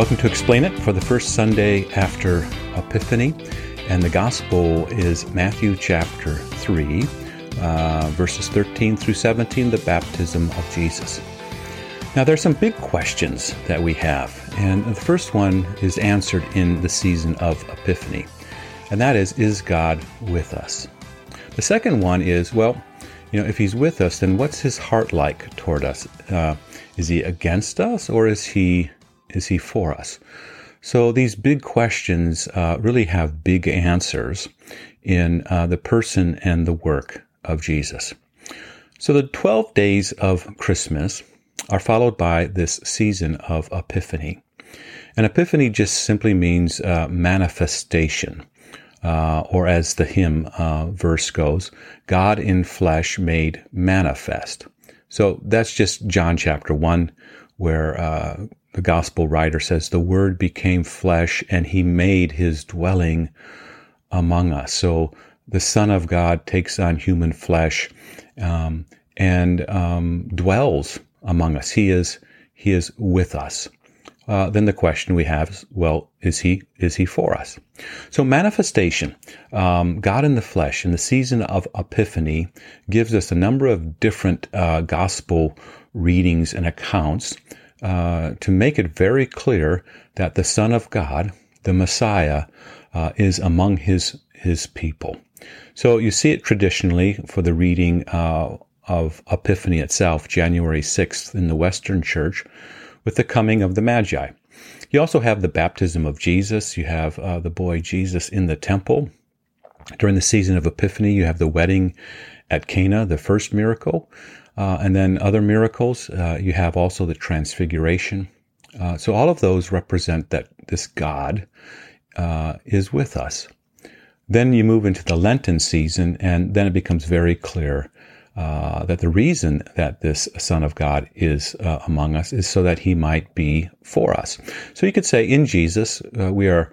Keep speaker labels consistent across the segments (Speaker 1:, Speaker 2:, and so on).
Speaker 1: Welcome to Explain It for the first Sunday after Epiphany. And the Gospel is Matthew chapter 3, uh, verses 13 through 17, the baptism of Jesus. Now, there's some big questions that we have. And the first one is answered in the season of Epiphany. And that is, is God with us? The second one is, well, you know, if he's with us, then what's his heart like toward us? Uh, is he against us or is he is he for us? So these big questions uh, really have big answers in uh, the person and the work of Jesus. So the 12 days of Christmas are followed by this season of Epiphany. And Epiphany just simply means uh, manifestation. Uh, or as the hymn uh, verse goes, God in flesh made manifest. So that's just John chapter 1, where uh, the gospel writer says, The Word became flesh and he made his dwelling among us. So the Son of God takes on human flesh um, and um, dwells among us. He is, he is with us. Uh, then the question we have is, well, is he is he for us? So manifestation, um, God in the flesh, in the season of Epiphany, gives us a number of different uh, gospel readings and accounts uh, to make it very clear that the Son of God, the Messiah, uh, is among his his people. So you see it traditionally for the reading uh, of Epiphany itself, January 6th in the Western Church, with the coming of the Magi. You also have the baptism of Jesus. You have uh, the boy Jesus in the temple. During the season of Epiphany, you have the wedding at Cana, the first miracle. Uh, and then other miracles, uh, you have also the transfiguration. Uh, so all of those represent that this God uh, is with us. Then you move into the Lenten season, and then it becomes very clear uh, that the reason that this Son of God is uh, among us is so that he might be for us. So you could say in Jesus, we are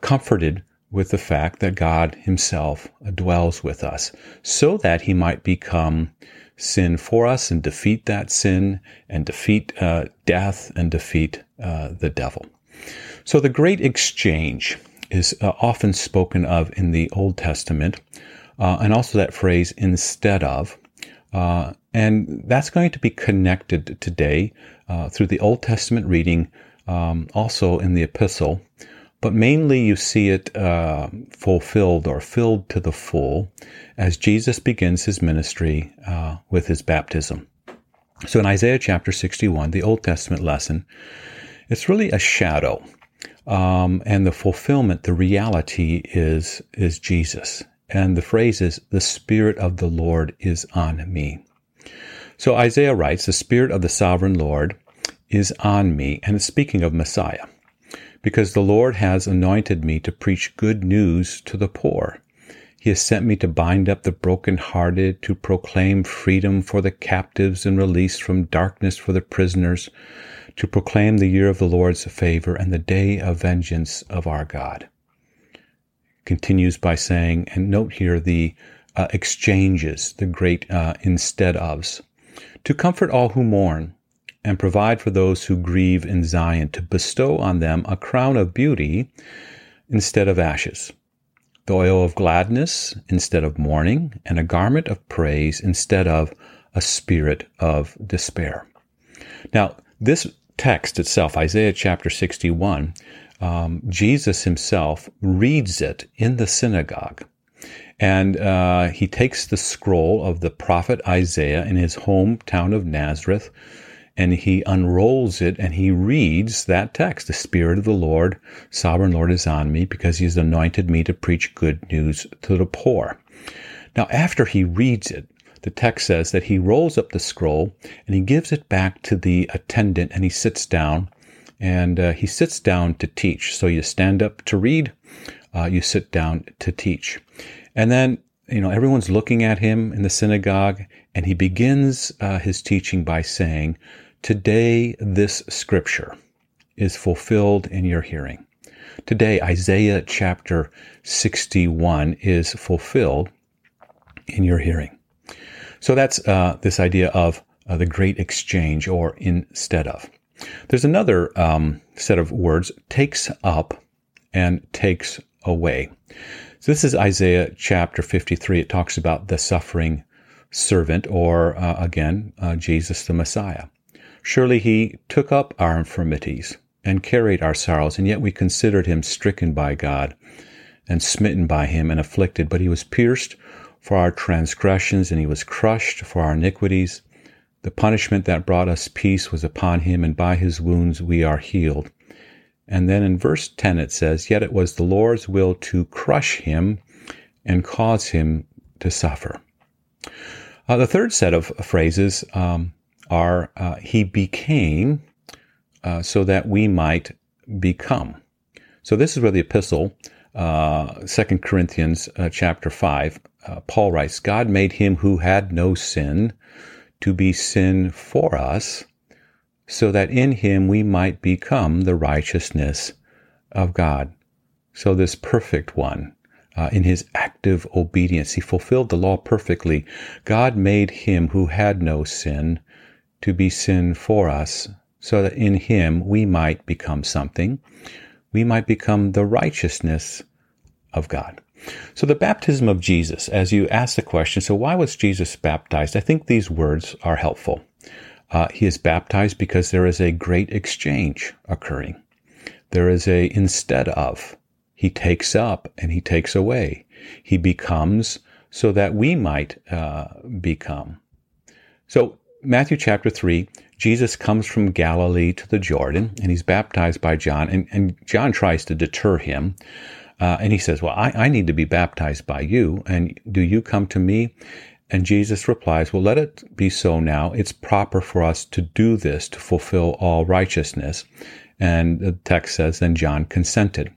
Speaker 1: comforted with the fact that God himself dwells with us so that he might become sin for us and defeat that sin and defeat uh, death and defeat uh, the devil. So the great exchange is uh, often spoken of in the Old Testament, uh, and also that phrase instead of. Uh, and that's going to be connected today uh, through the Old Testament reading, um, also in the epistle, but mainly you see it uh, fulfilled or filled to the full as Jesus begins his ministry uh, with his baptism. So in Isaiah chapter 61, the Old Testament lesson, it's really a shadow. Um, and the fulfillment, the reality is, is Jesus. And the phrase is, the Spirit of the Lord is on me. So Isaiah writes, the Spirit of the sovereign Lord is on me. And it's speaking of Messiah because the Lord has anointed me to preach good news to the poor. He has sent me to bind up the broken-hearted, to proclaim freedom for the captives and release from darkness for the prisoners, to proclaim the year of the Lord's favor and the day of vengeance of our God. Continues by saying, and note here the uh, exchanges, the great uh, instead ofs, to comfort all who mourn, and provide for those who grieve in Zion, to bestow on them a crown of beauty instead of ashes, the oil of gladness instead of mourning, and a garment of praise instead of a spirit of despair. Now, this text itself, Isaiah chapter 61, um, Jesus himself reads it in the synagogue. And uh, he takes the scroll of the prophet Isaiah in his hometown of Nazareth, and he unrolls it and he reads that text. The Spirit of the Lord, sovereign Lord, is on me because he has anointed me to preach good news to the poor. Now, after he reads it, the text says that he rolls up the scroll and he gives it back to the attendant and he sits down and uh, he sits down to teach. So you stand up to read, uh, you sit down to teach. And then, you know, everyone's looking at him in the synagogue and he begins uh, his teaching by saying, Today, this scripture is fulfilled in your hearing. Today, Isaiah chapter 61 is fulfilled in your hearing. So that's uh, this idea of uh, the great exchange or instead of. There's another um, set of words takes up and takes away. So this is Isaiah chapter 53. It talks about the suffering servant, or uh, again, uh, Jesus the Messiah. Surely he took up our infirmities and carried our sorrows, and yet we considered him stricken by God and smitten by him and afflicted. But he was pierced for our transgressions, and he was crushed for our iniquities. The punishment that brought us peace was upon him, and by his wounds we are healed. And then in verse 10 it says, Yet it was the Lord's will to crush him and cause him to suffer. Uh, the third set of phrases um, are uh, He became uh, so that we might become. So this is where the epistle, uh, Second Corinthians uh, chapter 5, uh, Paul writes, God made him who had no sin to be sin for us, so that in him we might become the righteousness of God. So this perfect one, uh, in his active obedience, he fulfilled the law perfectly. God made him who had no sin to be sin for us, so that in him we might become something. We might become the righteousness of God. So the baptism of Jesus, as you ask the question, so why was Jesus baptized? I think these words are helpful. Uh, he is baptized because there is a great exchange occurring. There is a instead of. He takes up and he takes away. He becomes so that we might uh, become. So Matthew chapter 3, Jesus comes from Galilee to the Jordan and he's baptized by John, and, and John tries to deter him. Uh, and he says, Well, I, I need to be baptized by you, and do you come to me? And Jesus replies, Well, let it be so now. It's proper for us to do this to fulfill all righteousness. And the text says, Then John consented.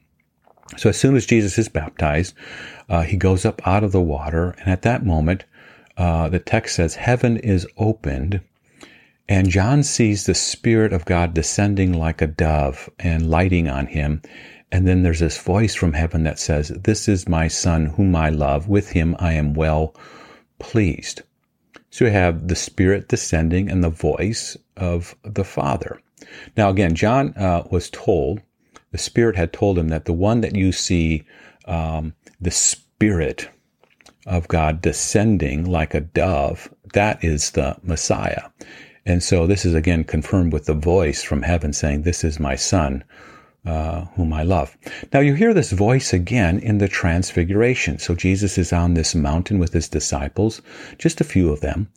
Speaker 1: So as soon as Jesus is baptized, uh, he goes up out of the water. And at that moment, uh, the text says, Heaven is opened. And John sees the Spirit of God descending like a dove and lighting on him. And then there's this voice from heaven that says, This is my son whom I love. With him I am well pleased. So you have the Spirit descending and the voice of the Father. Now, again, John uh, was told, the Spirit had told him that the one that you see, um, the Spirit of God descending like a dove, that is the Messiah. And so this is again confirmed with the voice from heaven saying, This is my Son uh, whom I love. Now you hear this voice again in the transfiguration. So Jesus is on this mountain with his disciples, just a few of them,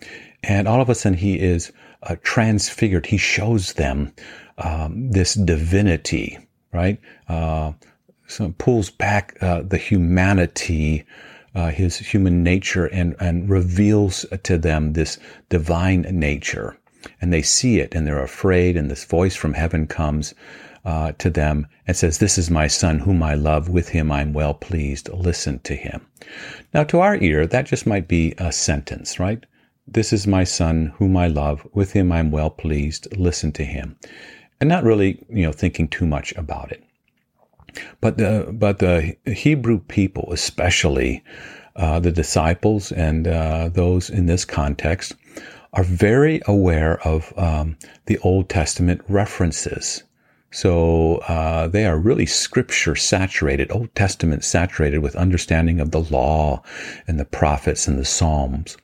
Speaker 1: and all of a sudden he is uh, transfigured. He shows them um, this divinity, right? Uh, so pulls back uh, the humanity. Uh, his human nature and, and reveals to them this divine nature. And they see it and they're afraid, and this voice from heaven comes uh, to them and says, This is my son whom I love. With him I'm well pleased. Listen to him. Now, to our ear, that just might be a sentence, right? This is my son whom I love. With him I'm well pleased. Listen to him. And not really, you know, thinking too much about it. But the, but the Hebrew people, especially uh, the disciples and uh, those in this context, are very aware of um, the Old Testament references so uh, they are really scripture saturated, Old Testament saturated with understanding of the law and the prophets and the Psalms.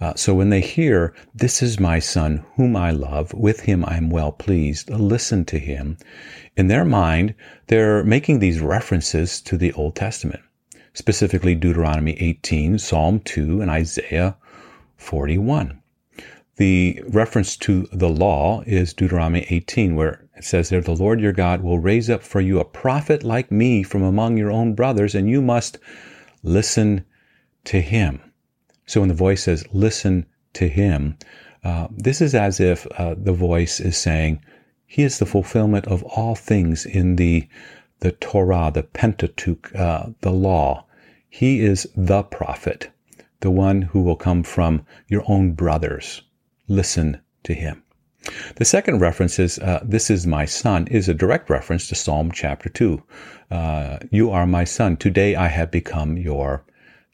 Speaker 1: Uh, so when they hear, This is my son whom I love, with him I am well pleased, listen to him, in their mind, they're making these references to the Old Testament, specifically Deuteronomy 18, Psalm 2, and Isaiah 41. The reference to the law is Deuteronomy 18, where it says there, the Lord your God will raise up for you a prophet like me from among your own brothers, and you must listen to him. So when the voice says, listen to him, uh, this is as if uh, the voice is saying, he is the fulfillment of all things in the, the Torah, the Pentateuch, uh, the law. He is the prophet, the one who will come from your own brothers. Listen to him. The second reference is, uh, This is my son, is a direct reference to Psalm chapter 2. Uh, you are my son. Today I have become your,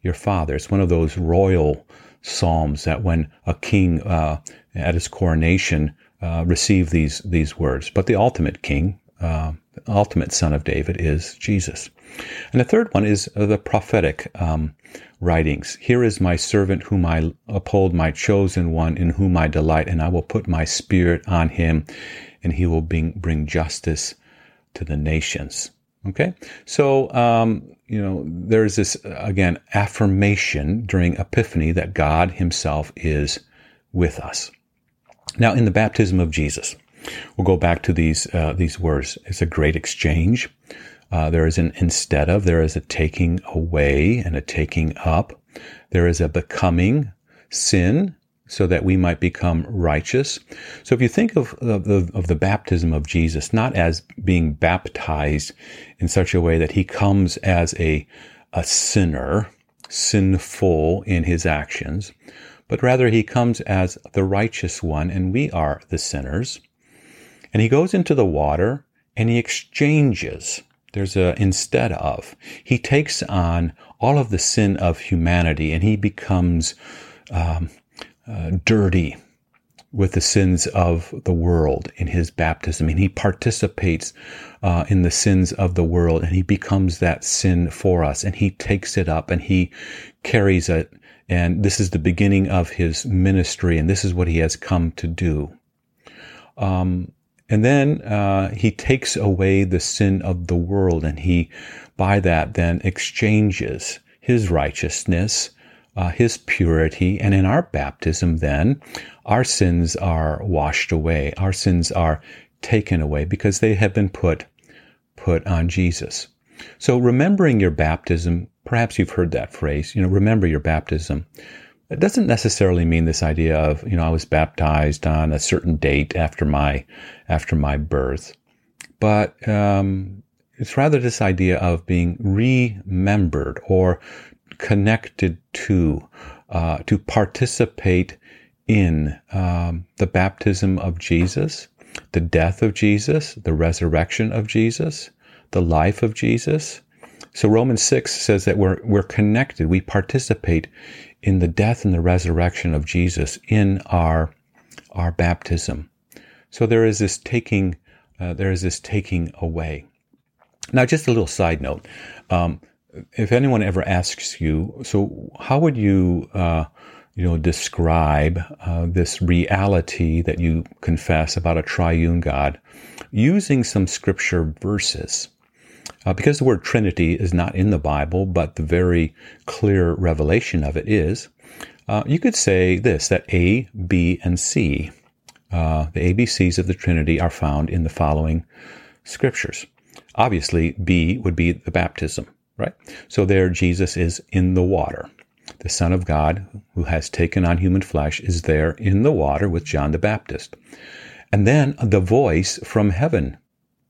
Speaker 1: your father. It's one of those royal psalms that when a king uh, at his coronation uh, receive these these words. But the ultimate king, uh, ultimate son of David, is Jesus. And the third one is the prophetic um, writings. Here is my servant whom I uphold, my chosen one in whom I delight, and I will put my spirit on him, and he will bring, bring justice to the nations. Okay, so um, you know there's this again affirmation during Epiphany that God Himself is with us. Now, in the baptism of Jesus, we'll go back to these uh, these words. It's a great exchange. Uh, there is an instead of. There is a taking away and a taking up. There is a becoming sin so that we might become righteous. So if you think of, the, of the baptism of Jesus, not as being baptized in such a way that he comes as a, a sinner, sinful in his actions, but rather he comes as the righteous one and we are the sinners. And he goes into the water and he exchanges. There's a instead of. He takes on all of the sin of humanity and he becomes um, uh, dirty with the sins of the world in his baptism. And he participates uh, in the sins of the world and he becomes that sin for us and he takes it up and he carries it. And this is the beginning of his ministry and this is what he has come to do. Um, and then uh, he takes away the sin of the world and he, by that, then exchanges his righteousness uh, his purity. And in our baptism, then, our sins are washed away. Our sins are taken away because they have been put, put on Jesus. So remembering your baptism, perhaps you've heard that phrase, you know, remember your baptism. It doesn't necessarily mean this idea of, you know, I was baptized on a certain date after my, after my birth. But, um, it's rather this idea of being remembered or connected to, uh, to participate in um, the baptism of Jesus, the death of Jesus, the resurrection of Jesus, the life of Jesus. So Romans 6 says that we're, we're connected. We participate in the death and the resurrection of Jesus in our, our baptism. So there is this taking, uh, there is this taking away. Now, just a little side note. Um, if anyone ever asks you, so how would you, uh, you know, describe uh, this reality that you confess about a triune God using some scripture verses? Uh, because the word Trinity is not in the Bible, but the very clear revelation of it is, uh, you could say this that A, B, and C, uh, the ABCs of the Trinity, are found in the following scriptures. Obviously, B would be the baptism right? So there, Jesus is in the water. The Son of God, who has taken on human flesh, is there in the water with John the Baptist. And then the voice from heaven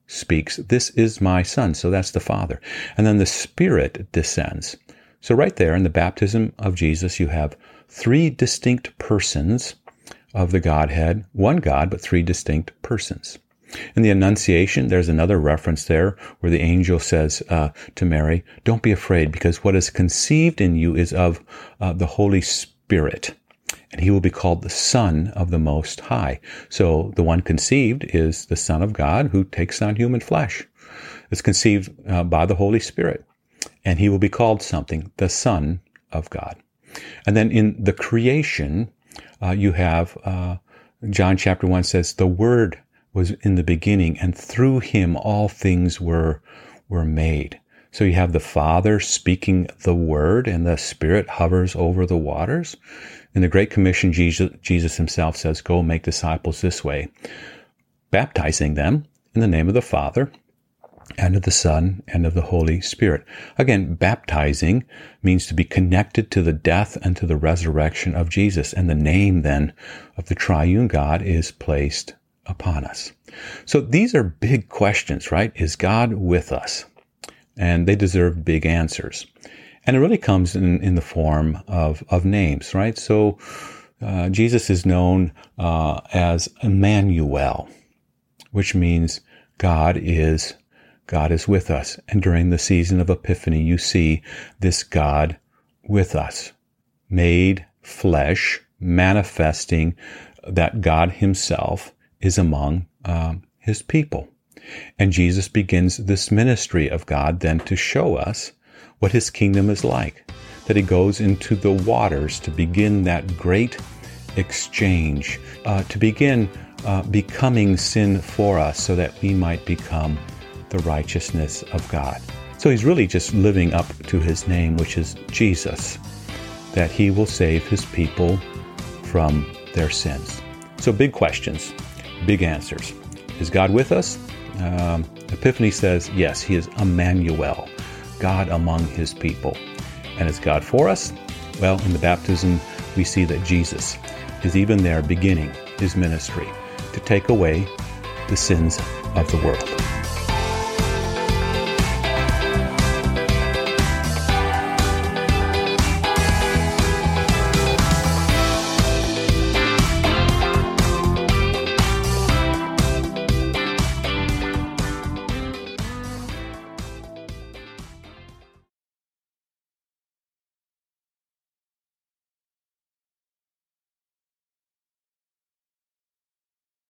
Speaker 1: speaks, This is my Son. So that's the Father. And then the Spirit descends. So, right there in the baptism of Jesus, you have three distinct persons of the Godhead, one God, but three distinct persons. In the Annunciation, there's another reference there where the angel says uh, to Mary, Don't be afraid, because what is conceived in you is of uh, the Holy Spirit, and he will be called the Son of the Most High. So the one conceived is the Son of God who takes on human flesh. It's conceived uh, by the Holy Spirit, and he will be called something, the Son of God. And then in the creation, uh, you have uh, John chapter 1 says, The Word was in the beginning, and through him all things were, were made. So you have the Father speaking the word, and the Spirit hovers over the waters. In the Great Commission, Jesus, Jesus himself says, Go make disciples this way, baptizing them in the name of the Father, and of the Son, and of the Holy Spirit. Again, baptizing means to be connected to the death and to the resurrection of Jesus. And the name then of the triune God is placed upon us. So these are big questions, right? Is God with us? And they deserve big answers. And it really comes in, in the form of, of names, right? So uh, Jesus is known uh, as Emmanuel, which means God is God is with us. And during the season of Epiphany, you see this God with us, made flesh, manifesting that God Himself is among um, his people. And Jesus begins this ministry of God then to show us what his kingdom is like. That he goes into the waters to begin that great exchange, uh, to begin uh, becoming sin for us so that we might become the righteousness of God. So he's really just living up to his name, which is Jesus, that he will save his people from their sins. So, big questions, big answers. Is God with us? Um, Epiphany says, yes, he is Emmanuel, God among his people. And is God for us? Well, in the baptism, we see that Jesus is even there beginning his ministry to take away the sins of the world.